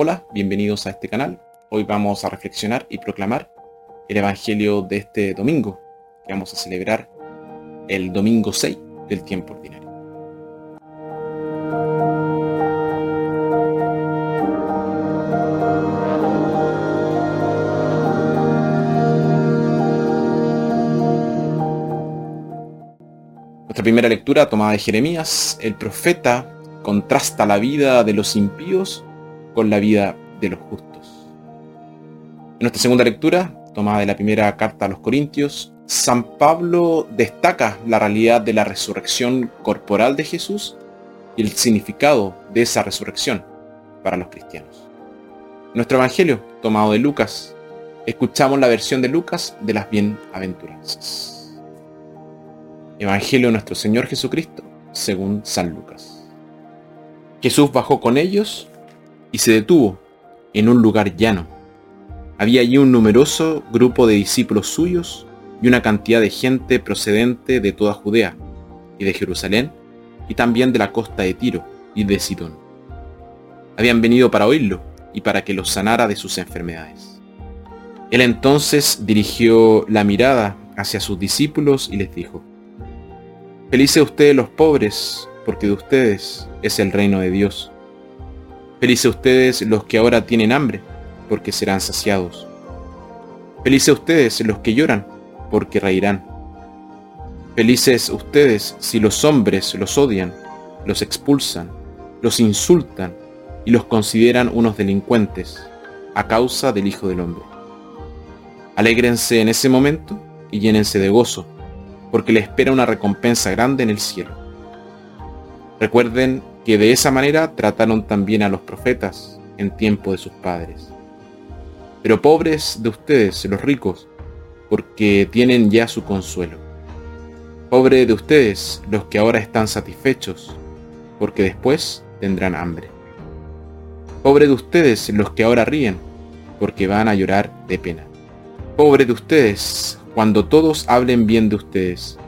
Hola, bienvenidos a este canal. Hoy vamos a reflexionar y proclamar el Evangelio de este domingo, que vamos a celebrar el domingo 6 del tiempo ordinario. Nuestra primera lectura tomada de Jeremías, el profeta contrasta la vida de los impíos con la vida de los justos. En nuestra segunda lectura, tomada de la primera carta a los Corintios, San Pablo destaca la realidad de la resurrección corporal de Jesús y el significado de esa resurrección para los cristianos. nuestro Evangelio, tomado de Lucas, escuchamos la versión de Lucas de las bienaventuranzas. Evangelio de nuestro Señor Jesucristo, según San Lucas. Jesús bajó con ellos y se detuvo en un lugar llano. Había allí un numeroso grupo de discípulos suyos y una cantidad de gente procedente de toda Judea y de Jerusalén y también de la costa de Tiro y de Sidón. Habían venido para oírlo y para que los sanara de sus enfermedades. Él entonces dirigió la mirada hacia sus discípulos y les dijo, Felices ustedes los pobres, porque de ustedes es el reino de Dios. Felices ustedes los que ahora tienen hambre, porque serán saciados. Felices ustedes los que lloran, porque reirán. Felices ustedes si los hombres los odian, los expulsan, los insultan y los consideran unos delincuentes a causa del Hijo del Hombre. Alégrense en ese momento y llénense de gozo, porque le espera una recompensa grande en el cielo. Recuerden que de esa manera trataron también a los profetas en tiempo de sus padres. Pero pobres de ustedes, los ricos, porque tienen ya su consuelo. Pobre de ustedes, los que ahora están satisfechos, porque después tendrán hambre. Pobre de ustedes, los que ahora ríen, porque van a llorar de pena. Pobre de ustedes, cuando todos hablen bien de ustedes,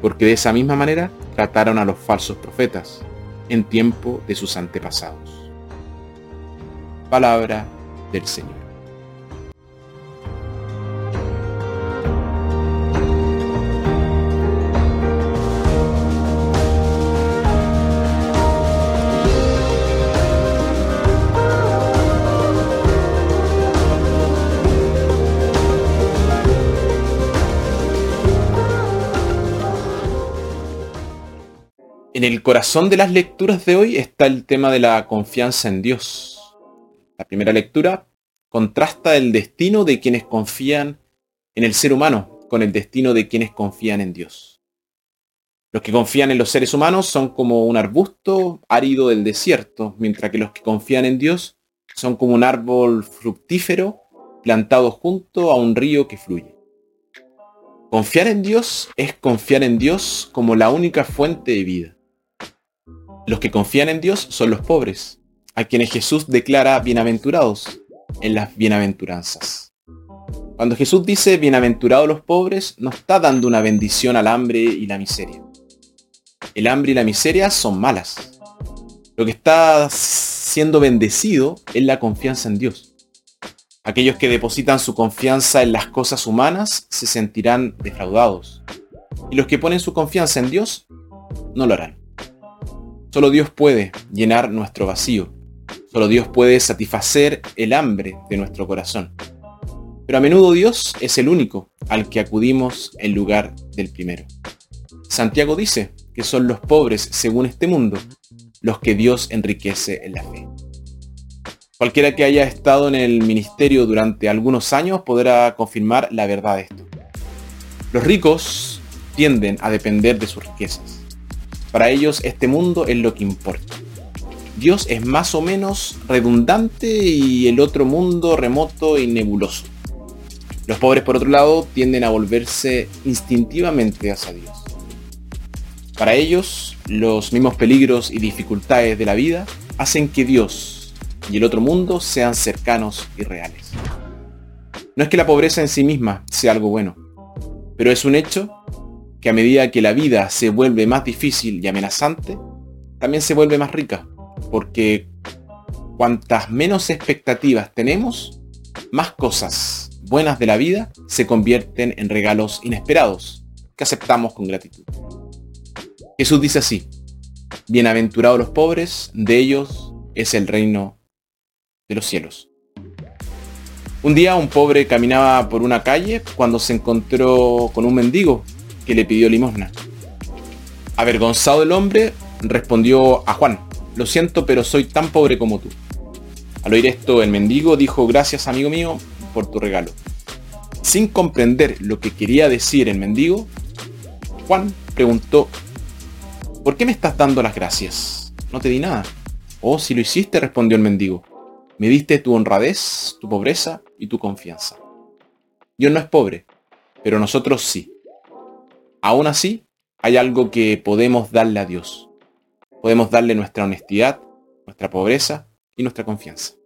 porque de esa misma manera trataron a los falsos profetas en tiempo de sus antepasados. Palabra del Señor. En el corazón de las lecturas de hoy está el tema de la confianza en Dios. La primera lectura contrasta el destino de quienes confían en el ser humano con el destino de quienes confían en Dios. Los que confían en los seres humanos son como un arbusto árido del desierto, mientras que los que confían en Dios son como un árbol fructífero plantado junto a un río que fluye. Confiar en Dios es confiar en Dios como la única fuente de vida. Los que confían en Dios son los pobres, a quienes Jesús declara bienaventurados en las bienaventuranzas. Cuando Jesús dice bienaventurados los pobres, no está dando una bendición al hambre y la miseria. El hambre y la miseria son malas. Lo que está siendo bendecido es la confianza en Dios. Aquellos que depositan su confianza en las cosas humanas se sentirán defraudados. Y los que ponen su confianza en Dios no lo harán. Solo Dios puede llenar nuestro vacío. Solo Dios puede satisfacer el hambre de nuestro corazón. Pero a menudo Dios es el único al que acudimos en lugar del primero. Santiago dice que son los pobres, según este mundo, los que Dios enriquece en la fe. Cualquiera que haya estado en el ministerio durante algunos años podrá confirmar la verdad de esto. Los ricos tienden a depender de sus riquezas. Para ellos este mundo es lo que importa. Dios es más o menos redundante y el otro mundo remoto y nebuloso. Los pobres, por otro lado, tienden a volverse instintivamente hacia Dios. Para ellos, los mismos peligros y dificultades de la vida hacen que Dios y el otro mundo sean cercanos y reales. No es que la pobreza en sí misma sea algo bueno, pero es un hecho que a medida que la vida se vuelve más difícil y amenazante, también se vuelve más rica, porque cuantas menos expectativas tenemos, más cosas buenas de la vida se convierten en regalos inesperados que aceptamos con gratitud. Jesús dice así, bienaventurados los pobres, de ellos es el reino de los cielos. Un día un pobre caminaba por una calle cuando se encontró con un mendigo que le pidió limosna. Avergonzado el hombre, respondió a Juan, lo siento, pero soy tan pobre como tú. Al oír esto, el mendigo dijo, gracias amigo mío por tu regalo. Sin comprender lo que quería decir el mendigo, Juan preguntó, ¿por qué me estás dando las gracias? No te di nada. Oh, si lo hiciste, respondió el mendigo. Me diste tu honradez, tu pobreza y tu confianza. Dios no es pobre, pero nosotros sí. Aún así, hay algo que podemos darle a Dios. Podemos darle nuestra honestidad, nuestra pobreza y nuestra confianza.